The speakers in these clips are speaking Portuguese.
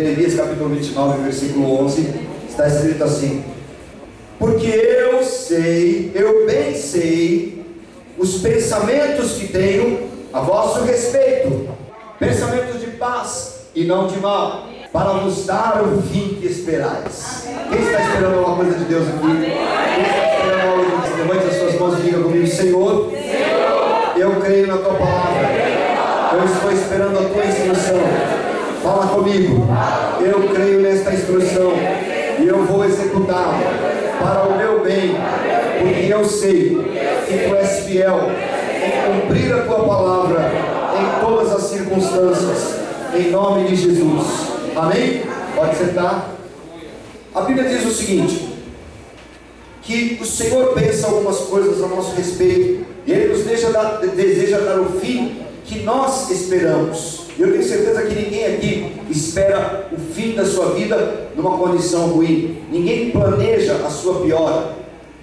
Jeremias capítulo 29, versículo 11, está escrito assim: Porque eu sei, eu bem sei, os pensamentos que tenho a vosso respeito, pensamentos de paz e não de mal, para vos dar o fim que esperais. Quem está esperando alguma coisa de Deus aqui? Quem está esperando algo de Deus? Levante as suas mãos e diga comigo, Senhor, eu creio na tua palavra. Eu estou esperando a tua instrução. Fala comigo. Eu creio nesta instrução e eu vou executá-la para o meu bem, porque eu sei que tu és fiel em cumprir a tua palavra em todas as circunstâncias, em nome de Jesus. Amém? Pode sentar. A Bíblia diz o seguinte: que o Senhor pensa algumas coisas a nosso respeito, e Ele nos deixa dar, deseja dar o fim que nós esperamos. Eu tenho certeza que ninguém aqui espera o fim da sua vida numa condição ruim. Ninguém planeja a sua piora.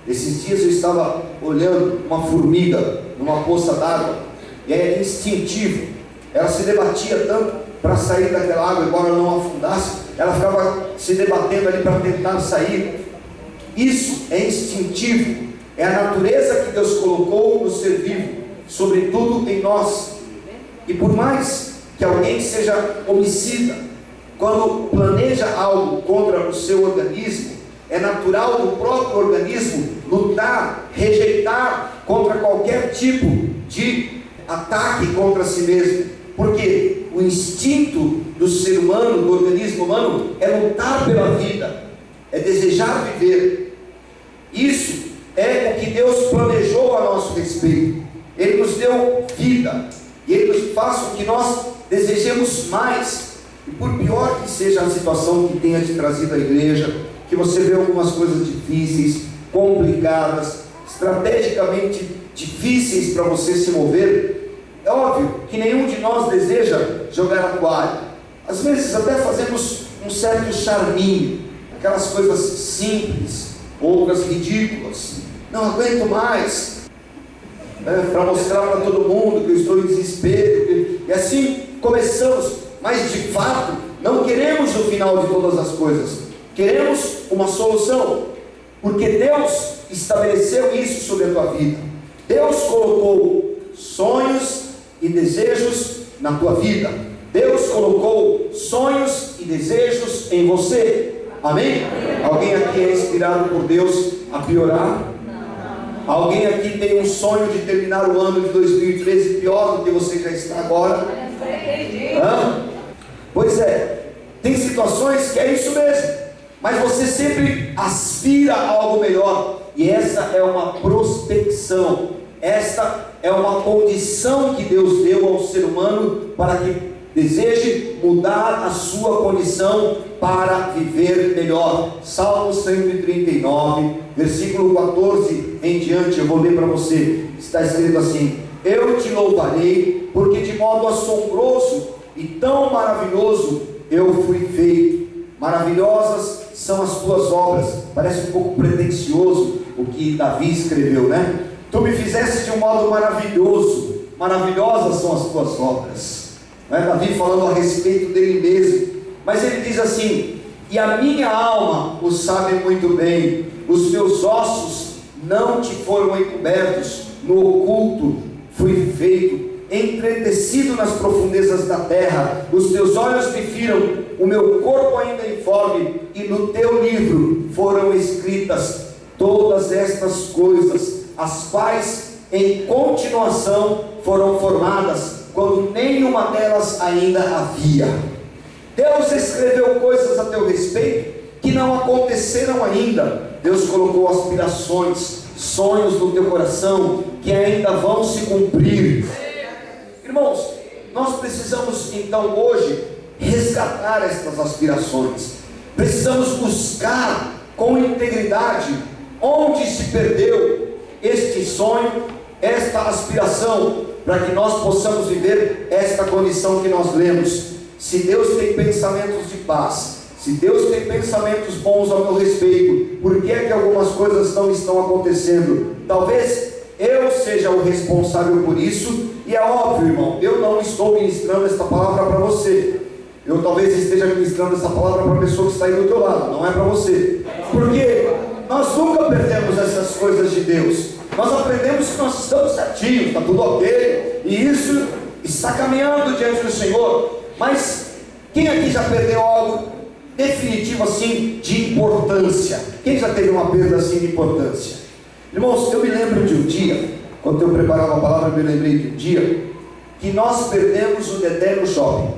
Esses dias eu estava olhando uma formiga numa poça d'água e é instintivo. Ela se debatia tanto para sair daquela água, embora não afundasse, ela ficava se debatendo ali para tentar sair. Isso é instintivo, é a natureza que Deus colocou no ser vivo, sobretudo em nós. E por mais que alguém seja homicida, quando planeja algo contra o seu organismo, é natural do próprio organismo lutar, rejeitar contra qualquer tipo de ataque contra si mesmo. Porque o instinto do ser humano, do organismo humano, é lutar pela vida, é desejar viver. Isso é o que Deus planejou a nosso respeito. Ele nos deu vida e Ele faz com que nós desejemos mais. E por pior que seja a situação que tenha te trazido à igreja, que você vê algumas coisas difíceis, complicadas, estrategicamente difíceis para você se mover, é óbvio que nenhum de nós deseja jogar a toalha. Às vezes até fazemos um certo charminho, aquelas coisas simples, outras ridículas. Não aguento mais. Né, para mostrar para todo mundo que eu estou em desespero. E assim começamos, mas de fato não queremos o final de todas as coisas. Queremos uma solução, porque Deus estabeleceu isso sobre a tua vida. Deus colocou sonhos e desejos na tua vida. Deus colocou sonhos e desejos em você. Amém? Amém? Alguém aqui é inspirado por Deus a piorar? Alguém aqui tem um sonho de terminar o ano de 2013 pior do que você já está agora? Hã? Pois é, tem situações que é isso mesmo mas você sempre aspira a algo melhor, e essa é uma prospecção, esta é uma condição que Deus deu ao ser humano para que deseje mudar a sua condição para viver melhor. Salmo 139, versículo 14 em diante, eu vou ler para você. Está escrito assim: Eu te louvarei, porque de modo assombroso e tão maravilhoso eu fui feito. Maravilhosas são as tuas obras. Parece um pouco pretensioso o que Davi escreveu, né? Tu me fizeste de um modo maravilhoso, maravilhosas são as tuas obras. É Davi falando a respeito dele mesmo, mas ele diz assim: E a minha alma o sabe muito bem, os meus ossos não te foram encobertos, no oculto fui feito entretecido nas profundezas da terra, os teus olhos me viram, o meu corpo ainda é informe, e no teu livro foram escritas todas estas coisas, as quais em continuação foram formadas, quando nenhuma delas ainda havia. Deus escreveu coisas a teu respeito que não aconteceram ainda. Deus colocou aspirações, sonhos no teu coração que ainda vão se cumprir. Irmãos, nós precisamos então hoje resgatar estas aspirações. Precisamos buscar com integridade onde se perdeu este sonho, esta aspiração, para que nós possamos viver esta condição que nós lemos. Se Deus tem pensamentos de paz, se Deus tem pensamentos bons ao meu respeito, por que é que algumas coisas não estão acontecendo? Talvez eu seja o responsável por isso, e é óbvio, irmão, eu não estou ministrando esta palavra para você. Eu talvez esteja ministrando essa palavra para a pessoa que está aí do teu lado, não é para você. Porque nós nunca perdemos essas coisas de Deus. Nós aprendemos que nós estamos certinhos, está tudo ok, e isso está caminhando diante do Senhor. Mas quem aqui já perdeu algo definitivo assim de importância? Quem já teve uma perda assim de importância? Irmãos, eu me lembro de um dia, quando eu preparava a palavra, eu me lembrei de um dia, que nós perdemos o Dedé no shopping.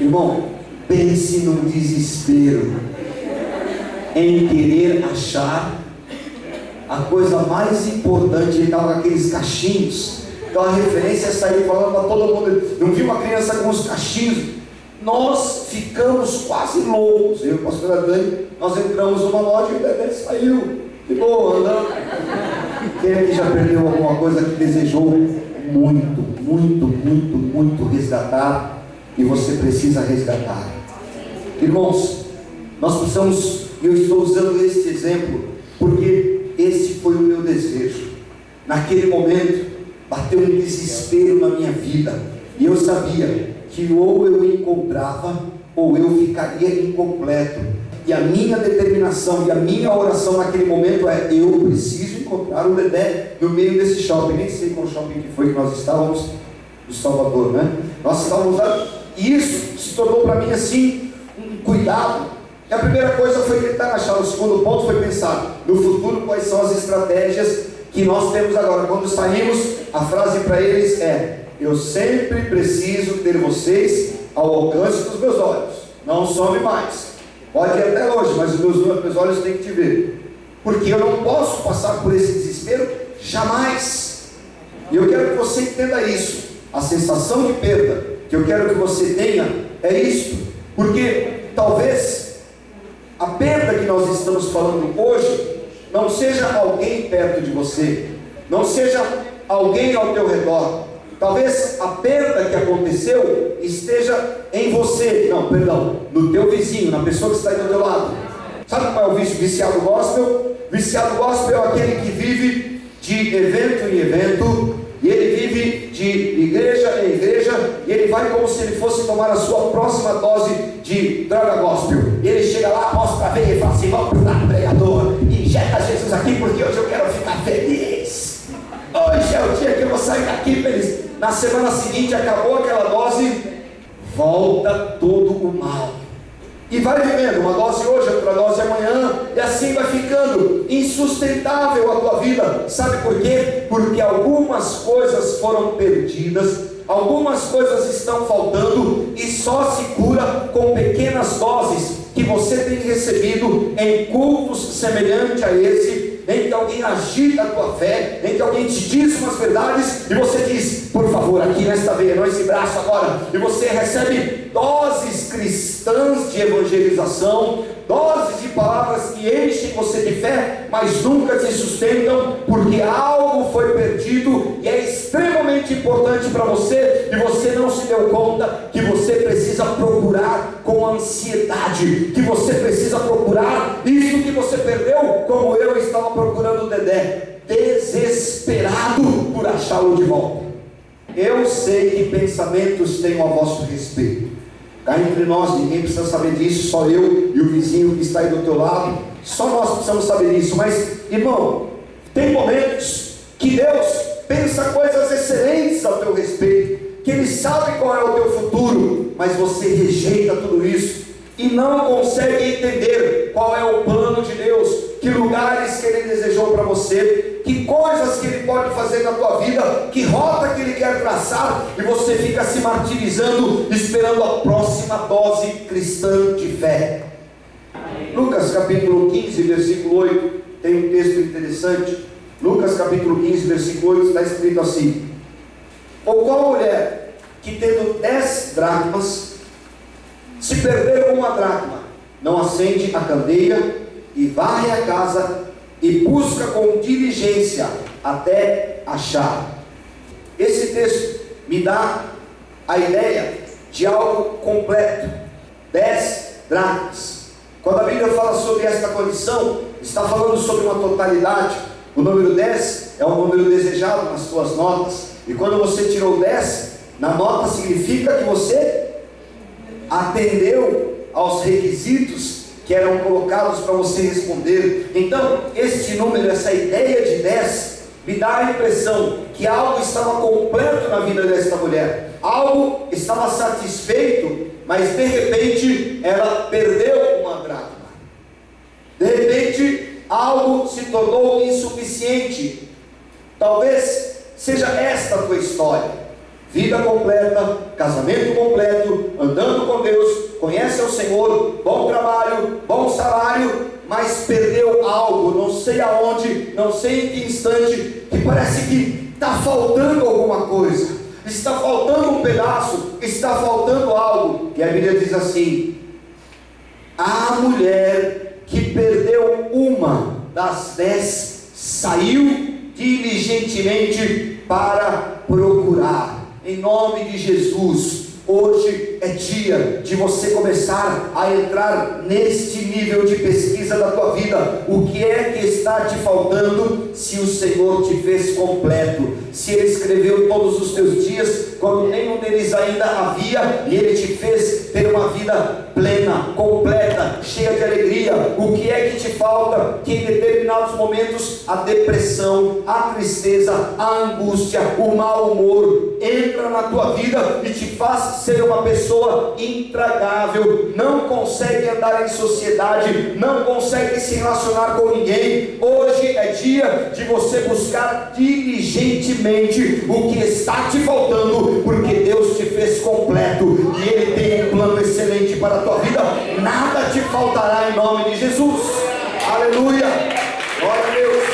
Irmão, pense no desespero em querer achar a coisa mais importante. Ele estava com aqueles cachinhos. Então a referência é sair falando para todo mundo. Não vi uma criança com os cachinhos. Nós ficamos quase loucos. Eu e o pastor Dani, nós entramos numa loja e o bebê saiu. De boa, andando. Quem aqui já perdeu alguma coisa que desejou muito, muito, muito, muito resgatar e você precisa resgatar? Irmãos, nós precisamos, eu estou usando este exemplo, porque esse foi o meu desejo. Naquele momento, bateu um desespero na minha vida, e eu sabia que ou eu encontrava, ou eu ficaria incompleto. E a minha determinação e a minha oração naquele momento é: eu preciso encontrar o Dedé no meio desse shopping. Nem sei qual shopping que foi que nós estávamos, do Salvador, né? Nós estávamos lá, e isso se tornou para mim assim um cuidado. E a primeira coisa foi tentar achar, o segundo ponto foi pensar no futuro quais são as estratégias que nós temos agora. Quando saímos, a frase para eles é: Eu sempre preciso ter vocês ao alcance dos meus olhos. Não some mais. Pode ir até longe, mas os meus, meus olhos têm que te ver. Porque eu não posso passar por esse desespero jamais. E eu quero que você entenda isso. A sensação de perda que eu quero que você tenha é isto. Porque talvez a perda que nós estamos falando hoje não seja alguém perto de você, não seja alguém ao teu redor. Talvez a perda que aconteceu esteja em você, não, perdão, no teu vizinho, na pessoa que está aí do teu lado. Sabe qual é o vício viciado gospel? Viciado gospel é aquele que vive de evento em evento, e ele vive de igreja em igreja, e ele vai como se ele fosse tomar a sua próxima dose de droga gospel. E ele chega lá, mostra a veia e fala assim: vamos para sair daqui feliz. Na semana seguinte acabou aquela dose, volta todo o mal. E vai vivendo, uma dose hoje, outra dose amanhã, e assim vai ficando insustentável a tua vida. Sabe por quê? Porque algumas coisas foram perdidas, algumas coisas estão faltando, e só se cura com pequenas doses que você tem recebido em cultos semelhante a esse em que alguém agita a tua fé, em que alguém te diz umas verdades e você diz, por favor, aqui nesta veia, não esse braço agora, e você recebe doses cristãs de evangelização, doses de palavras que enchem você de fé, mas nunca te sustentam, porque algo foi perdido e é extremamente importante para você, e você não se deu conta que você precisa procurar com ansiedade, que você precisa procurar isso que você perdeu, como eu estava procurando o Dedé, desesperado por achá-lo de volta. Eu sei que pensamentos tenho a vosso respeito. Cá entre nós, ninguém precisa saber disso, só eu e o vizinho que está aí do teu lado. Só nós precisamos saber disso. Mas, irmão, tem momentos que Deus pensa coisas excelentes ao teu respeito, que Ele sabe qual é o teu futuro, mas você rejeita tudo isso e não consegue entender qual é o plano de Deus, que lugares que Ele desejou para você, que coisas que Ele pode fazer na tua vida, que rota que Ele quer traçar, e você fica se martirizando, esperando a próxima dose cristã de fé. Lucas capítulo 15, versículo 8, tem um texto interessante. Lucas capítulo 15, versículo 8, está escrito assim: Ou qual mulher que tendo dez dracmas, se perder uma dracma, não acende a candeia e varre a casa e busca com diligência até achar. Esse texto me dá a ideia de algo completo: dez dracmas. Quando a Bíblia fala sobre esta condição, está falando sobre uma totalidade. O número 10 é um número desejado nas suas notas. E quando você tirou 10, na nota significa que você atendeu aos requisitos que eram colocados para você responder. Então, este número, essa ideia de 10, me dá a impressão que algo estava completo na vida desta mulher, algo estava satisfeito, mas de repente ela perdeu uma dracma. De repente, algo se tornou insuficiente. Talvez seja esta a tua história vida completa, casamento completo, andando com Deus, conhece o Senhor, bom trabalho, bom salário, mas perdeu algo, não sei aonde, não sei em que instante, que parece que está faltando alguma coisa, está faltando um pedaço, está faltando algo, e a Bíblia diz assim: a mulher que perdeu uma das dez saiu diligentemente para procurar em nome de Jesus. Hoje é dia de você começar a entrar neste nível de pesquisa da tua vida. O que é que está te faltando se o Senhor te fez completo? Se Ele escreveu todos os teus dias quando nenhum deles ainda havia e Ele te fez ter uma vida plena, completa, cheia de alegria. O que é que te falta? Que em determinados momentos a depressão, a tristeza, a angústia, o mau humor entra na tua vida e te faz ser uma pessoa intragável, não consegue andar em sociedade, não consegue se relacionar com ninguém. Hoje é dia de você buscar diligentemente o que está te faltando, porque Deus te fez completo e Ele tem um plano excelente para tua vida. Nada te faltará em nome de Jesus. Aleluia. Glória a Deus.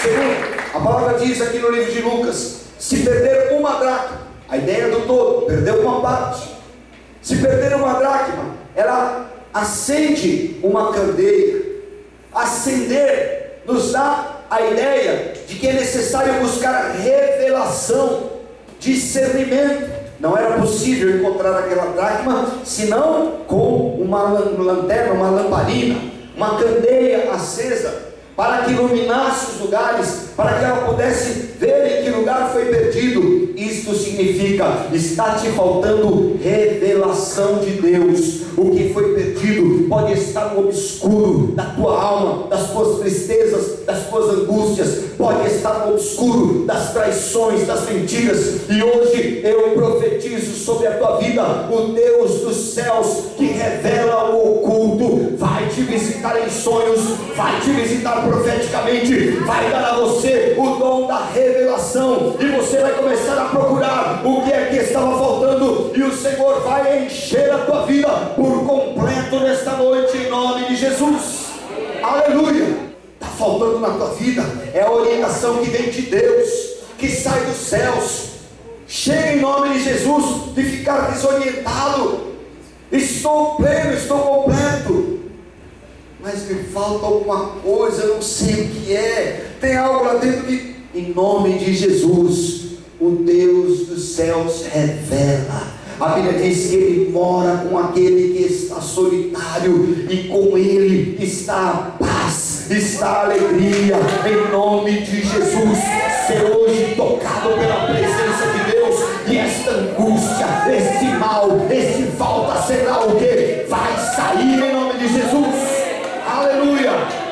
Segundo, a palavra diz aqui no livro de Lucas: se perder uma dracma, a ideia do todo, perdeu uma parte. Se perder uma dracma, ela acende uma candeia. Acender nos dá a ideia de que é necessário buscar revelação, discernimento. Não era possível encontrar aquela dracma senão com uma lanterna, uma lamparina, uma candeia acesa para que iluminasse os lugares, para que ela pudesse ver em que lugar foi perdido. Isto significa: está te faltando revelação de Deus. O que foi perdido pode estar no obscuro da tua alma, das tuas tristezas, das tuas angústias, pode estar no obscuro das traições, das mentiras. E hoje eu profetizo sobre a tua vida: o Deus dos céus que revela o oculto vai te visitar em sonhos, vai te visitar profeticamente, vai dar a você o dom da revelação, e você vai começar a procurar o que é que estava faltando, e o Senhor vai encher a tua vida por completo nesta noite, em nome de Jesus. Aleluia! Está faltando na tua vida, é a orientação que vem de Deus, que sai dos céus. Chega em nome de Jesus de ficar desorientado. Estou pleno, estou completo mas me falta alguma coisa, eu não sei o que é. Tem algo lá dentro que, em nome de Jesus, o Deus dos céus revela. A Bíblia diz que ele mora com aquele que está solitário e com ele está a paz, está a alegria, em nome de Jesus. Ser hoje tocado pela presença de Deus e esta angústia, este mal, este falta, será o que? Vai sair em nome de Jesus. Aleluia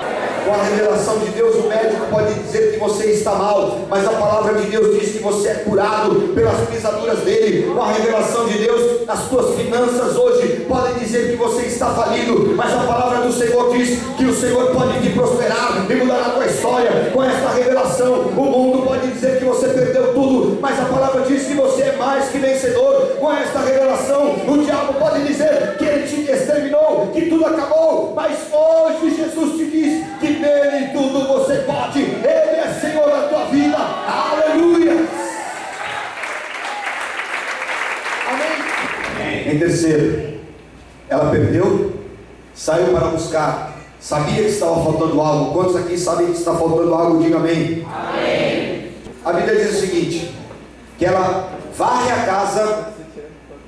com a revelação de Deus, o pode dizer que você está mal, mas a palavra de Deus diz que você é curado pelas pisaduras dele. Com a revelação de Deus, as suas finanças hoje podem dizer que você está falido, mas a palavra do Senhor diz que o Senhor pode te prosperar e mudar a história. Com esta revelação, o mundo pode dizer que você perdeu tudo, mas a palavra diz que você é mais que vencedor. Com esta revelação, o diabo pode dizer que ele te exterminou, que tudo acabou, mas hoje Jesus te diz que nele tudo você pode, Ele é Senhor da tua vida, aleluia. Em terceiro, ela perdeu, saiu para buscar, sabia que estava faltando algo. Quantos aqui sabem que está faltando algo? Diga amém. amém. A Bíblia diz o seguinte: que ela varre a casa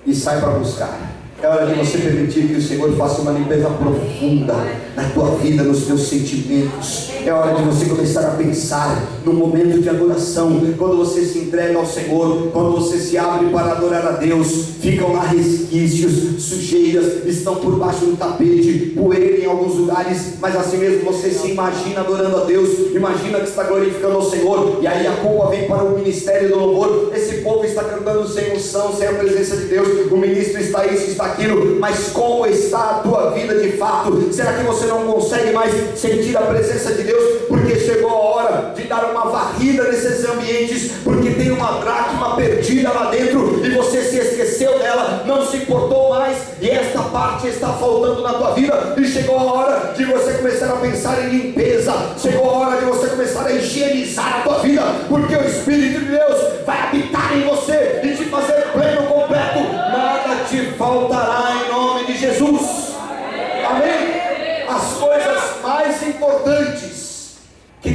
e sai para buscar. É hora de você permitir que o Senhor faça uma limpeza profunda na tua vida, nos teus sentimentos. É hora de você começar a pensar no momento de adoração, quando você se entrega ao Senhor, quando você se abre para adorar a Deus, ficam lá resquícios, sujeiras, estão por baixo do tapete, poeira em alguns lugares, mas assim mesmo você se imagina adorando a Deus, imagina que está glorificando ao Senhor, e aí a culpa vem para o ministério do louvor. Esse povo está cantando sem unção, sem a presença de Deus, o ministro está isso, está aquilo, mas como está a tua vida de fato? Será que você não consegue mais sentir a presença de Deus? Porque chegou a hora de dar uma varrida nesses ambientes, porque tem uma dracma perdida lá dentro e você se esqueceu dela, não se importou mais, e esta parte está faltando na tua vida, e chegou a hora de você começar a pensar em limpeza, chegou a hora de você começar a higienizar a tua vida, porque o Espírito de Deus vai habitar em você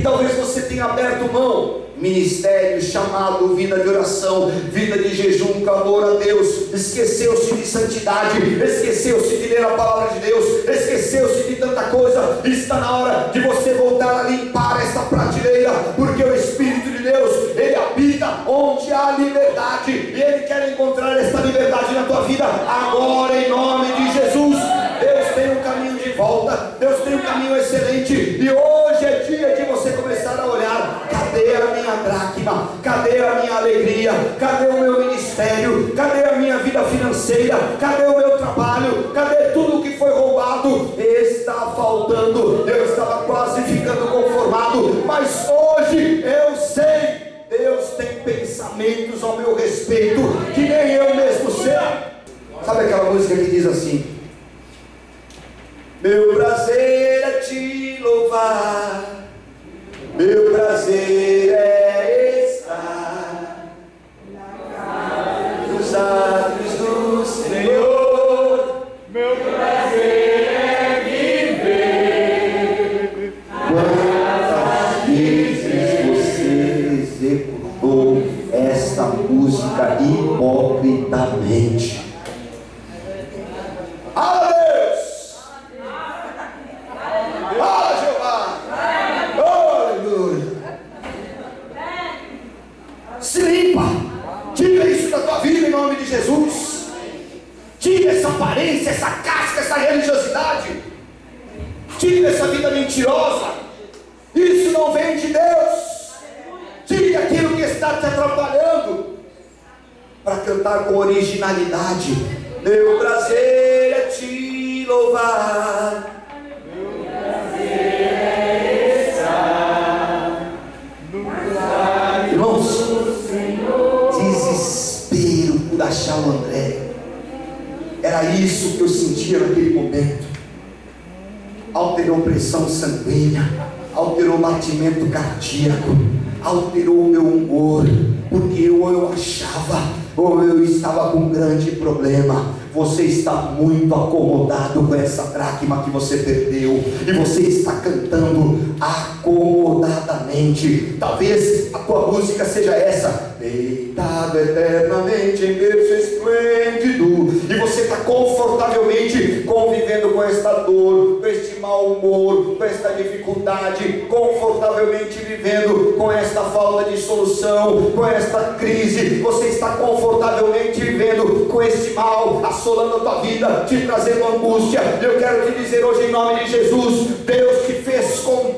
talvez você tenha aberto mão, ministério, chamado, vida de oração, vida de jejum, clamor a Deus, esqueceu-se de santidade, esqueceu-se de ler a palavra de Deus, esqueceu-se de tanta coisa, está na hora de você voltar a limpar esta prateleira, porque o Espírito de Deus, ele habita onde há liberdade, e ele quer encontrar esta liberdade na tua vida, agora em nome de Jesus. Deus tem um caminho de volta, Deus tem um caminho excelente, e hoje é dia de você começar a olhar: cadê a minha dracma? Cadê a minha alegria? Cadê o meu ministério? Cadê a minha vida financeira? Cadê o meu trabalho? Cadê tudo que foi roubado? Está faltando. Eu estava quase ficando conformado, mas hoje eu sei. Deus tem pensamentos ao meu respeito que nem eu mesmo sei. Sabe aquela música que diz assim? Eu sentia naquele momento. Alterou pressão sanguínea, alterou batimento cardíaco, alterou o meu humor, porque eu, eu achava, ou eu estava com um grande problema. Você está muito acomodado com essa dracma que você perdeu, e você está cantando acomodadamente. Talvez a tua música seja essa: deitado eternamente em berço esplêndido, e você está confortavelmente convivendo com esta dor, com este mau humor, com esta dificuldade, confortavelmente vivendo com esta falta de solução, com esta crise. Você está confortavelmente vivendo com este mal assolando a tua vida, te trazendo angústia. Eu quero te dizer hoje em nome de Jesus: Deus te fez completo,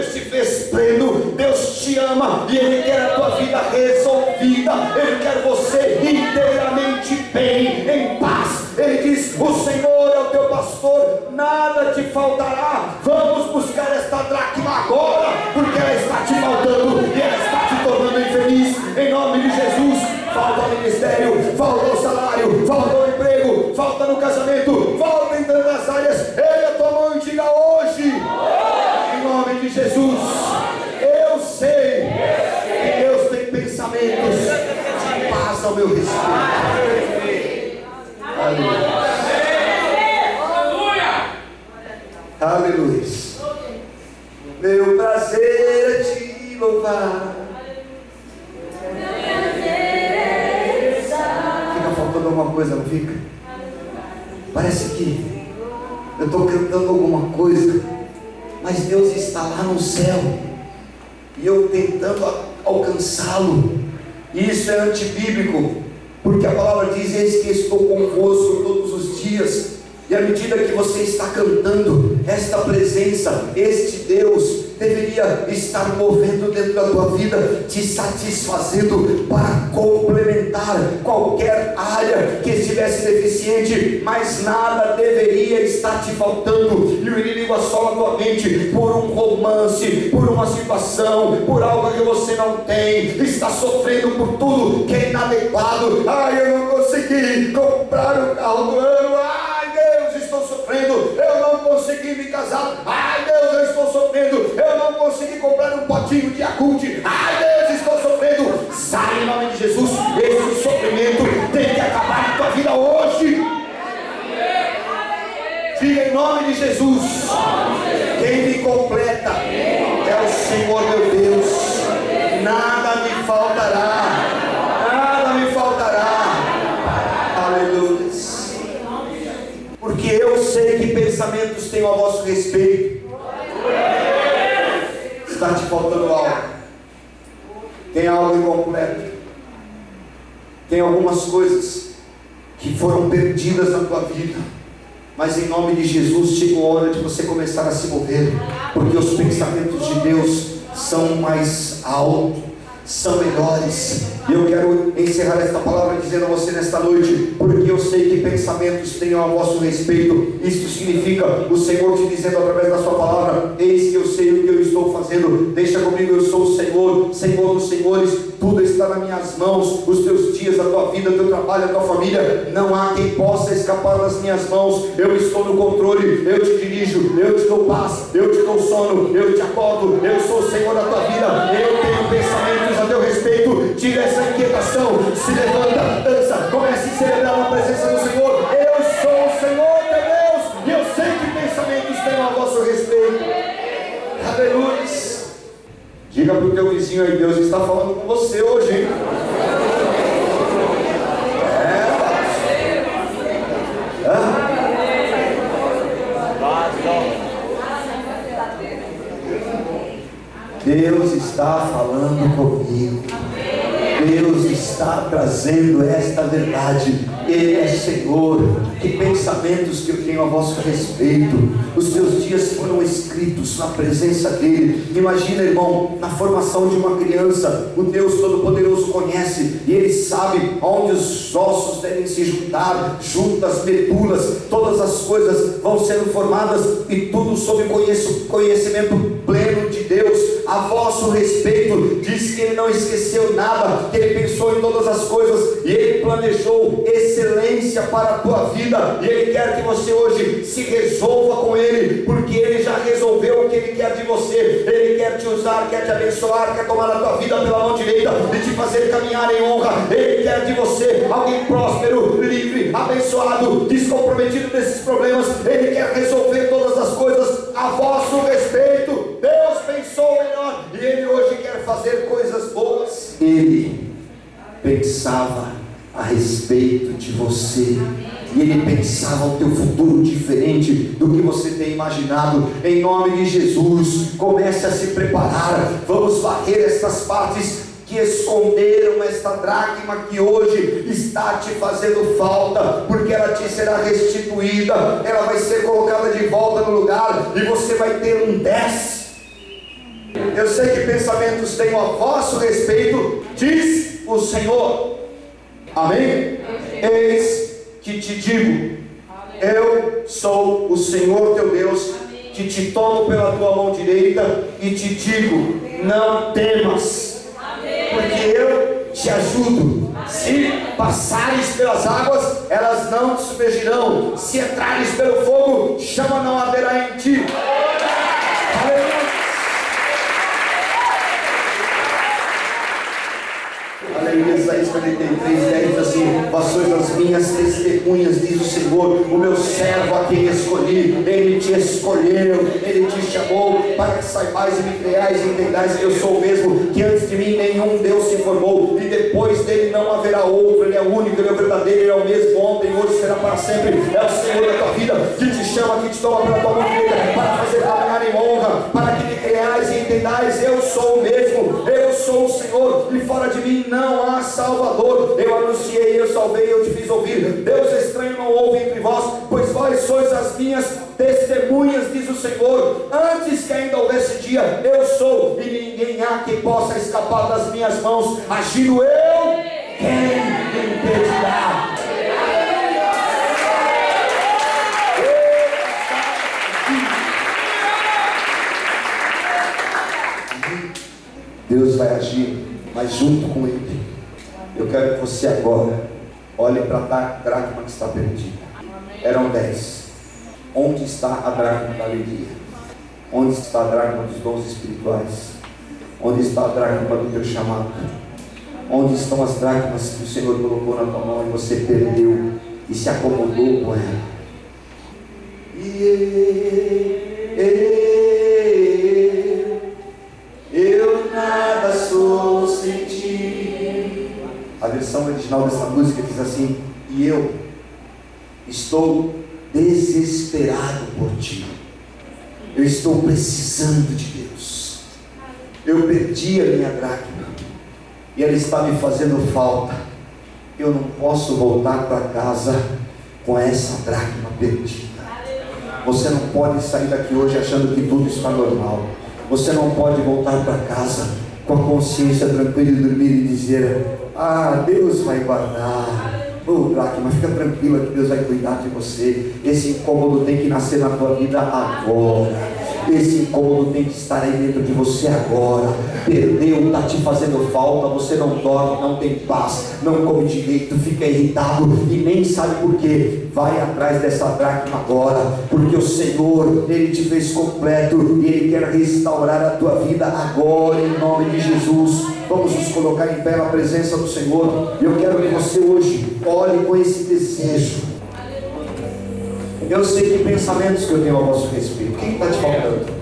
Deus te fez pleno, Deus te ama e Ele quer a tua vida resolvida, Ele quer você inteiramente bem, em paz. Ele diz: O Senhor é o teu pastor, nada te faltará. Vamos buscar esta dracma agora, porque ela está te faltando e ela está te tornando infeliz. Em nome de Jesus, falta ministério, falta o salário, falta o emprego, falta no casamento, falta em tantas áreas. Ele a tua mão e diga hoje, de Jesus. Eu sei que Deus tem pensamentos de paz ao meu respeito. Aleluia. Aleluia. Meu prazer é te louvar. Fica faltando alguma coisa, não fica? Parece que eu estou cantando alguma coisa, mas Deus está lá no céu e eu tentando alcançá-lo. Isso é antibíblico, porque a palavra diz: Eis que estou convosco todos os dias. E à medida que você está cantando, esta presença, este Deus, deveria estar movendo dentro da tua vida, te satisfazendo para complementar qualquer área que estivesse deficiente, mas nada deveria estar te faltando, e o inimigo assola tua mente por um romance, por uma situação, por algo que você não tem, está sofrendo por tudo que é inadequado. Ai, eu não consegui comprar o carro do ano. Estou sofrendo. Eu não consegui me casar. Ai, Deus, eu estou sofrendo. Eu não consegui comprar um potinho de acute. Ai, Deus, estou sofrendo. Sai em nome de Jesus. Esse sofrimento tem que acabar na tua vida hoje. Diga em nome de Jesus. Quem me completa é o Senhor meu Deus. Nada me faltará. Nada me faltará. Aleluia. Porque eu sei que pensamentos tenho a vosso respeito. Está te faltando algo. Tem algo incompleto. Tem algumas coisas que foram perdidas na tua vida. Mas em nome de Jesus chegou a hora de você começar a se mover. Porque os pensamentos de Deus são mais altos são melhores. E eu quero encerrar esta palavra dizendo a você nesta noite, porque eu sei que pensamentos tenham a vosso respeito. Isso significa o Senhor te dizendo através da sua palavra: Eis que eu sei o que eu estou fazendo. Deixa comigo, eu sou o Senhor, Senhor dos senhores. Tudo está nas minhas mãos. Os teus dias, a tua vida, o teu trabalho, a tua família. Não há quem possa escapar das minhas mãos. Eu estou no controle. Eu te dirijo. Eu te dou paz. Eu te dou sono. Eu te acordo. Eu sou o Senhor da tua vida. Eu tenho pensamentos a teu respeito, tira essa inquietação, se levanta, dança, comece a celebrar na presença do Senhor. Eu sou o Senhor teu Deus, e eu sei que pensamentos tenho a vosso respeito. Aleluia. Diga para o teu vizinho aí, Deus está falando com você hoje, hein? Deus está falando comigo. Deus está trazendo esta verdade. Ele é Senhor. Que pensamentos que eu tenho a vosso respeito. Os teus dias foram escritos na presença dEle. Imagina, irmão, na formação de uma criança, o Deus Todo-Poderoso conhece e Ele sabe onde os ossos devem se juntar, juntas, medulas, todas as coisas vão sendo formadas e tudo sob conhecimento pleno de Deus a vosso respeito. Diz que Ele não esqueceu nada, que Ele pensou em todas as coisas e Ele planejou excelência para a tua vida. E Ele quer que você hoje se resolva com Ele, porque Ele já resolveu o que Ele quer de você. Ele quer te usar, quer te abençoar, quer tomar a tua vida pela mão direita e te fazer caminhar em honra. Ele quer de você alguém próspero, livre, abençoado, descomprometido desses problemas. Ele quer resolver todas as coisas a vosso respeito. Pensou melhor e Ele hoje quer fazer coisas boas. Ele pensava a respeito de você. E ele pensava o teu futuro diferente do que você tem imaginado. Em nome de Jesus, comece a se preparar. Vamos varrer estas partes que esconderam esta dracma que hoje está te fazendo falta, porque ela te será restituída, ela vai ser colocada de volta no lugar e você vai ter um dez. Eu sei que pensamentos tenho a vosso respeito, diz o Senhor. Amém? Eis que te digo, eu sou o Senhor teu Deus, que te tomo pela tua mão direita e te digo: não temas, porque eu te ajudo. Se passares pelas águas, elas não te submergirão. Se entrares pelo fogo, chama não haverá em ti. Aleluia. aleluia, Isaías 43, 10 diz assim: Vós sois as minhas testemunhas, diz o Senhor, o meu servo a quem escolhi, ele te escolheu, ele te chamou para que saibais e me creais e entendais que eu sou o mesmo, que antes de mim nenhum Deus se formou, e depois dele não haverá outro, ele é único, ele é verdadeiro, ele é o mesmo ontem, hoje será para sempre, é o Senhor da tua vida, que te chama, que te toma pela tua mão para fazer caminhar em honra, para que me creais e entendais, eu sou o mesmo, sou o Senhor, e fora de mim não há Salvador. Eu anunciei, eu salvei, eu te fiz ouvir. Deus estranho não ouve entre vós, pois vós sois as minhas testemunhas, diz o Senhor. Antes que ainda houvesse dia, eu sou, e ninguém há que possa escapar das minhas mãos. Agindo eu, Deus vai agir, mas junto com Ele. Eu quero que você agora olhe para a dracma que está perdida. Eram dez. Onde está a dracma da alegria? Onde está a dracma dos dons espirituais? Onde está a dracma do teu chamado? Onde estão as dracmas que o Senhor colocou na tua mão e você perdeu e se acomodou com ela? E, e, eu versão original dessa música diz assim: E eu estou desesperado por ti. Eu estou precisando de Deus. Eu perdi a minha dracma e ela está me fazendo falta. Eu não posso voltar para casa com essa dracma perdida. Você não pode sair daqui hoje achando que tudo está normal. Você não pode voltar para casa com a consciência tranquila e dormir e dizer: Ah, Deus vai guardar. Oh, mas fica tranquila que Deus vai cuidar de você. Esse incômodo tem que nascer na tua vida agora. Esse incômodo tem que estar aí dentro de você agora. Perdeu, está te fazendo falta. Você não dorme, não tem paz, não come direito, fica irritado e nem sabe por quê. Vai atrás dessa dracma agora, porque o Senhor, Ele te fez completo e Ele quer restaurar a tua vida agora, em nome de Jesus. Vamos nos colocar em pé na presença do Senhor. Eu quero que você hoje olhe com esse desejo eu sei que pensamentos que eu tenho a vosso respeito. O que está te faltando?